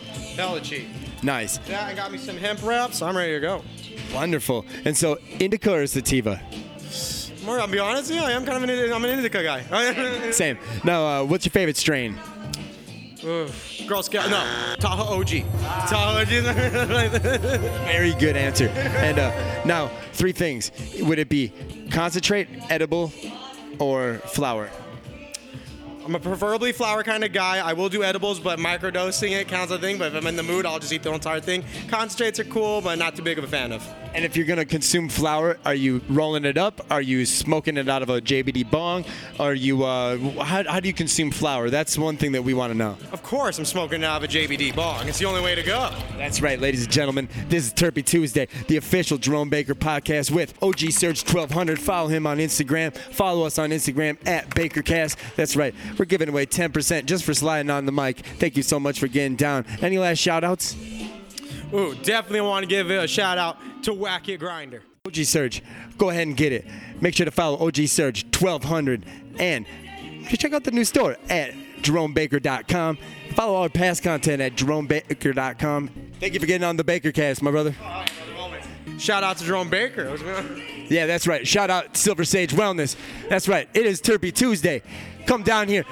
Nice.
Yeah, I got me some hemp wraps. I'm ready to go.
Wonderful. And so, indica or sativa?
More, I'll be honest, yeah, I am kind of an I'm an indica guy. [laughs]
Same. Now, uh, what's your favorite strain?
Girl Scout, no, Tahoe OG. Tahoe OG. [laughs]
Very good answer. And uh, now, three things. Would it be concentrate, edible, or flower?
I'm a preferably flower kind of guy. I will do edibles, but microdosing it counts as a thing. But if I'm in the mood, I'll just eat the entire thing. Concentrates are cool, but not too big of a fan of.
And if you're gonna consume flour, are you rolling it up? Are you smoking it out of a JBD bong? Are you? Uh, how, how do you consume flour? That's one thing that we want to know.
Of course, I'm smoking it out of a JBD bong. It's the only way to go.
That's right, ladies and gentlemen. This is Terpy Tuesday, the official Jerome Baker podcast with OG Surge 1200. Follow him on Instagram. Follow us on Instagram at BakerCast. That's right. We're giving away 10% just for sliding on the mic. Thank you so much for getting down. Any last shout outs?
Ooh, definitely want to give a shout out to Whack It Grinder.
OG Surge, go ahead and get it. Make sure to follow OG Surge 1200 and check out the new store at jeromebaker.com. Follow our past content at jeromebaker.com. Thank you for getting on the Bakercast, my brother.
Shout out to Jerome Baker.
Yeah, that's right. Shout out Silver Sage Wellness. That's right. It is Terpy Tuesday. Come down here.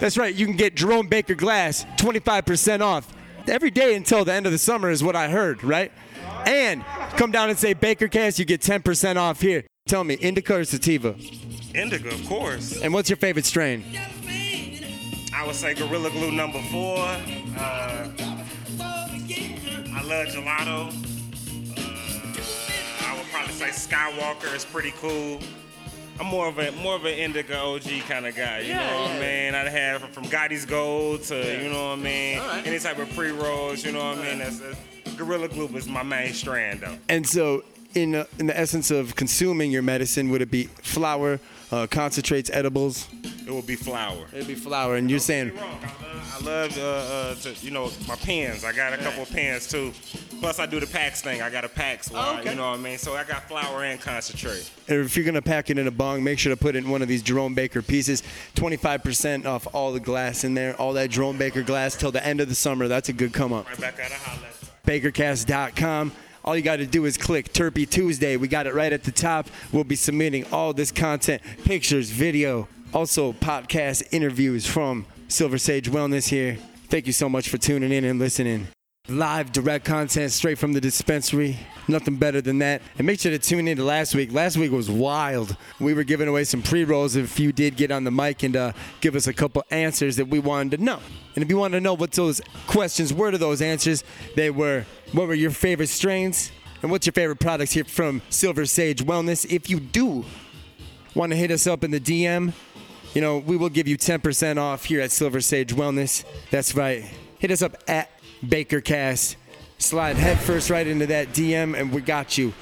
That's right. You can get Jerome Baker glass 25% off every day until the end of the summer is what I heard, right? And come down and say Baker Cast, you get 10% off here. Tell me, indica or sativa?
Indica, of course.
And what's your favorite strain?
I would say Gorilla Glue number four. Uh, I love gelato. Uh, I would probably say Skywalker is pretty cool. I'm more of a more of an indica OG kind of guy. You
Yeah,
know what
yeah.
I mean? I'd have from Gotti's Gold to
Yeah.
you know what I mean.
All right.
Any type of pre rolls. You know what I mean? That's, that's Gorilla Glue is my main strand though.
And so, in, uh, in the essence of consuming your medicine, would it be flour, uh, concentrates, edibles?
It would be flour.
It'd be flour. And you're saying,
I love uh, uh, to, you know my pans. I got a couple of pens too. Plus I do the packs thing. I got a packs.
Oh, okay.
You know what I mean? So I got flour and concentrate.
if you're gonna pack it in a bong, make sure to put it in one of these Jerome Baker pieces. 25% off all the glass in there, all that Jerome Baker glass till the end of the summer. That's a good come up.
Right back a holla.
Bakercast.com. All you got to do is click Terpy Tuesday. We got it right at the top. We'll be submitting all this content, pictures, video, also podcast interviews from Silver Sage Wellness here. Thank you so much for tuning in and listening. Live direct content straight from the dispensary. Nothing better than that. And make sure to tune in to last week. Last week was wild. We were giving away some pre rolls if you did get on the mic and uh, give us a couple answers that we wanted to know. And if you want to know what those questions were to those answers, they were what were your favorite strains? And what's your favorite products here from Silver Sage Wellness? If you do want to hit us up in the DM, you know, we will give you 10% off here at Silver Sage Wellness. That's right. Hit us up at BakerCast. Slide headfirst right into that DM, and we got you.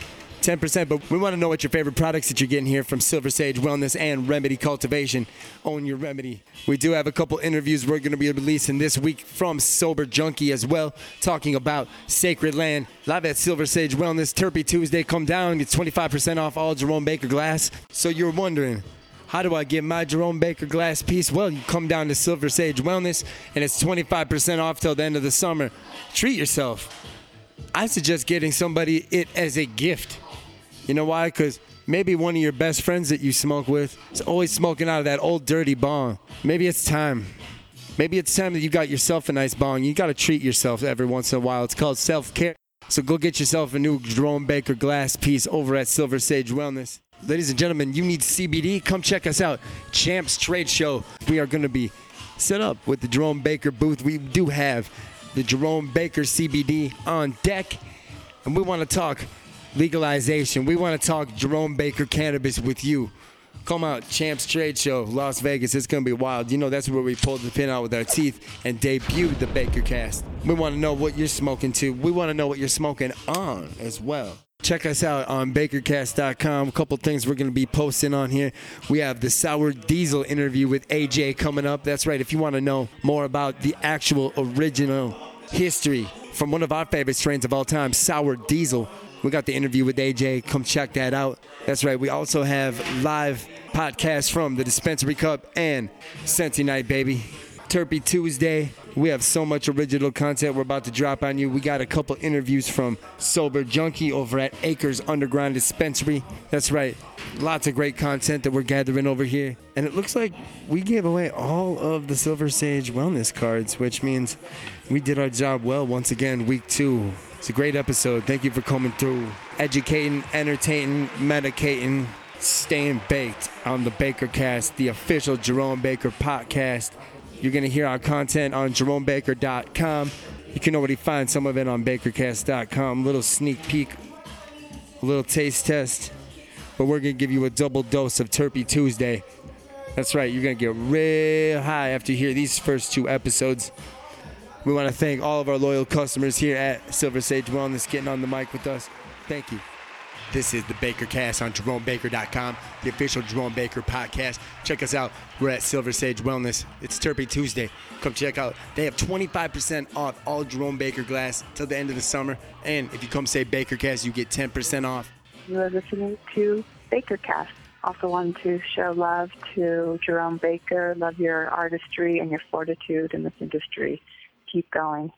10%, but we want to know what your favorite products that you're getting here from Silver Sage Wellness and Remedy Cultivation. Own your remedy. We do have a couple interviews we're going to be releasing this week from Sober Junkie as well, talking about Sacred Land. Live at Silver Sage Wellness, Terpy Tuesday. Come down, get 25% off all Jerome Baker glass. So you're wondering, how do I get my Jerome Baker glass piece? Well, you come down to Silver Sage Wellness, and it's 25% off till the end of the summer. Treat yourself. I suggest getting somebody it as a gift. You know why? Because maybe one of your best friends that you smoke with is always smoking out of that old dirty bong. Maybe it's time. Maybe it's time that you got yourself a nice bong. You got to treat yourself every once in a while. It's called self care. So go get yourself a new Jerome Baker glass piece over at Silver Sage Wellness. Ladies and gentlemen, you need CBD? Come check us out. Champs Trade Show. We are going to be set up with the Jerome Baker booth. We do have the Jerome Baker CBD on deck. And we want to talk legalization. We want to talk Jerome Baker cannabis with you. Come out, Champs Trade Show, Las Vegas. It's gonna be wild. You know that's where we pulled the pin out with our teeth and debuted the Baker Cast. We want to know what you're smoking to. We want to know what you're smoking on as well. Check us out on bakercast.com. A couple things we're going to be posting on here. We have the Sour Diesel interview with AJ coming up. That's right. If you want to know more about the actual original history from one of our favorite strains of all time, Sour Diesel, we got the interview with AJ. Come check that out. That's right. We also have live podcasts from the Dispensary Cup and Sensi Night, baby.
Terpy Tuesday. We have so much original content we're about to drop on you. We got a couple interviews from Sober Junkie over at Acres Underground Dispensary. That's right, lots of great content that we're gathering over here. And it looks like we gave away all of the Silver Sage wellness cards, which means we did our job well once again, week two. It's a great episode. Thank you for coming through, educating, entertaining, medicating, staying baked on the Baker Cast, the official Jerome Baker podcast. You're going to hear our content on jeromebaker.com. You can already find some of it on bakercast.com. Little sneak peek, a little taste test. But we're going to give you a double dose of Terpy Tuesday. That's right, you're going to get real high after you hear these first two episodes. We want to thank all of our loyal customers here at Silver Sage Wellness getting on the mic with us. Thank you. This is the Baker Cast on JeromeBaker.com, the official Jerome Baker podcast. Check us out. We're at Silver Sage Wellness. It's Terpy Tuesday. Come check out. They have 25% off all Jerome Baker glass till the end of the summer. And if you come say Baker Cast, you get 10% off.
You are listening to Baker Cast. Also want to show love to Jerome Baker. Love your artistry and your fortitude in this industry. Keep going.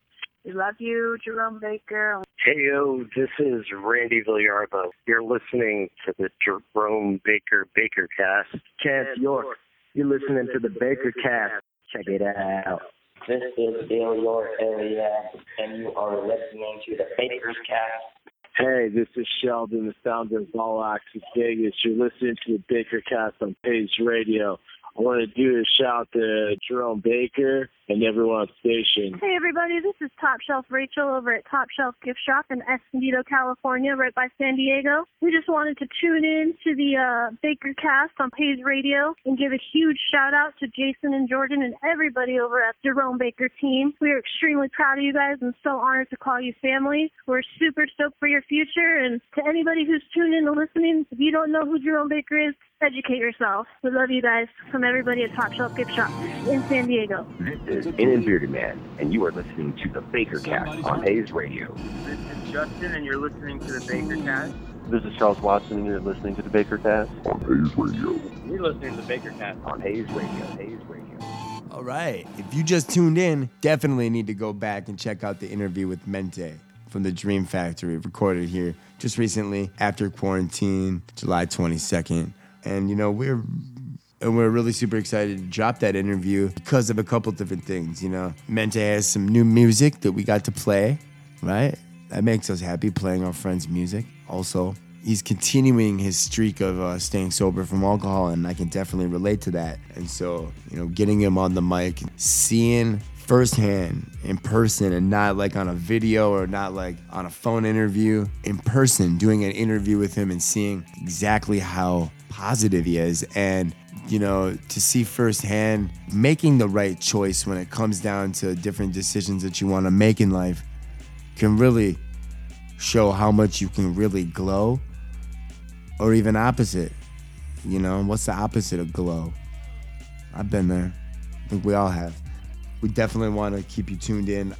We love you, Jerome Baker.
Hey yo, this is Randy Villarba. You're listening to the Jerome Baker Baker Cast. Chance York, you're listening to the Baker Cast. Check it out.
This is Dale York area, and you are listening to the Baker's Cast.
Hey, this is Sheldon, the founder of All Access Vegas. You're listening to the Baker Cast on Page Radio. I want to do a shout to Jerome Baker and everyone on station.
Hey everybody, this is Top Shelf Rachel over at Top Shelf Gift Shop in Escondido, California, right by San Diego. We just wanted to tune in to the uh, Baker Cast on Page Radio and give a huge shout out to Jason and Jordan and everybody over at Jerome Baker team. We are extremely proud of you guys and so honored to call you family. We're super stoked for your future and to anybody who's tuned in and listening, if you don't know who Jerome Baker is, educate yourself. We love you guys from everybody at Top Shelf Gift Shop in San Diego.
This is In and Bearded Man, and you are listening to the Baker Cast on Hayes Radio.
This is Justin, and you're listening to the Baker Cast.
This is Charles Watson, and you're listening to the Baker Cast on Hayes Radio.
You're listening to the Baker Cast
On Hayes Radio, Hayes Radio.
All right. If you just tuned in, definitely need to go back and check out the interview with Mente from the Dream Factory, recorded here just recently after quarantine, July 22nd. And you know, we're and we're really super excited to drop that interview because of a couple different things. You know, Mente has some new music that we got to play, right? That makes us happy playing our friends' music. Also, he's continuing his streak of uh, staying sober from alcohol, and I can definitely relate to that. And so, you know, getting him on the mic, seeing firsthand in person and not like on a video or not like on a phone interview in person doing an interview with him and seeing exactly how positive he is and you know to see firsthand making the right choice when it comes down to different decisions that you want to make in life can really show how much you can really glow or even opposite you know what's the opposite of glow i've been there i think we all have we definitely want to keep you tuned in.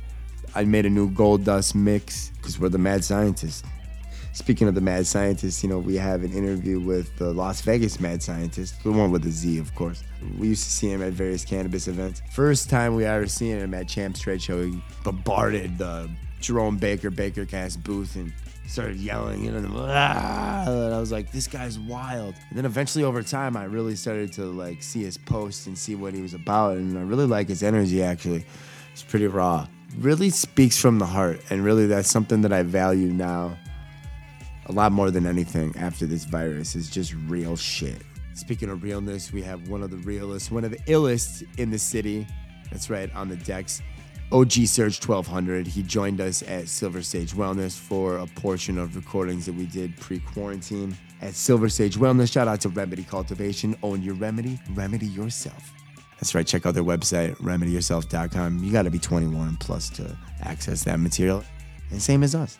I made a new gold dust mix because we're the mad scientists. Speaking of the mad scientist, you know, we have an interview with the Las Vegas mad scientist, the one with the Z, of course. We used to see him at various cannabis events. First time we ever seen him at Champs Trade Show, he bombarded the Jerome Baker Baker Cast booth and started yelling, you know, and I was like, this guy's wild. And then eventually over time, I really started to like see his posts and see what he was about, and I really like his energy. Actually, it's pretty raw. Really speaks from the heart, and really that's something that I value now a lot more than anything after this virus is just real shit. Speaking of realness, we have one of the realest, one of the illest in the city. That's right, on the decks. OG Surge 1200. He joined us at Silver Sage Wellness for a portion of recordings that we did pre quarantine at Silver Sage Wellness. Shout out to Remedy Cultivation. Own your remedy, remedy yourself. That's right, check out their website, remedyyourself.com. You got to be 21 plus to access that material. And same as us.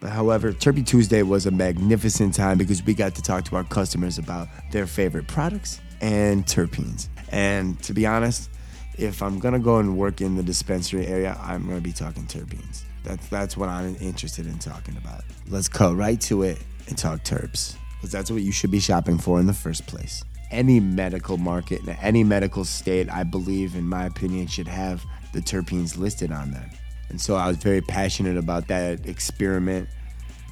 But however, Terpy Tuesday was a magnificent time because we got to talk to our customers about their favorite products and terpenes. And to be honest, if I'm gonna go and work in the dispensary area, I'm gonna be talking terpenes. That's that's what I'm interested in talking about. Let's cut right to it and talk terps, because that's what you should be shopping for in the first place. any medical market, in any medical state, I believe, in my opinion, should have the terpenes listed on them. And so I was very passionate about that experiment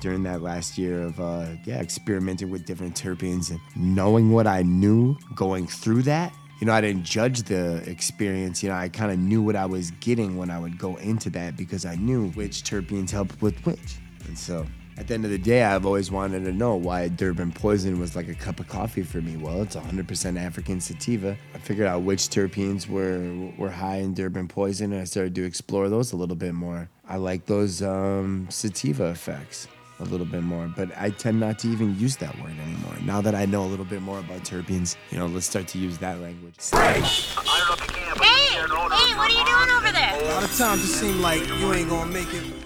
during that last year of uh, yeah experimenting with different terpenes and knowing what I knew going through that. You know, I didn't judge the experience. You know, I kind of knew what I was getting when I would go into that because I knew which terpenes helped with which. And so at the end of the day, I've always wanted to know why Durban Poison was like a cup of coffee for me. Well, it's 100% African sativa. I figured out which terpenes were were high in Durban Poison, and I started to explore those a little bit more. I like those um, sativa effects a little bit more, but I tend not to even use that word anymore. Now that I know a little bit more about terpenes, you know, let's start to use that language.
Hey, hey, what are you doing over there?
A lot of times it seems like you ain't gonna make it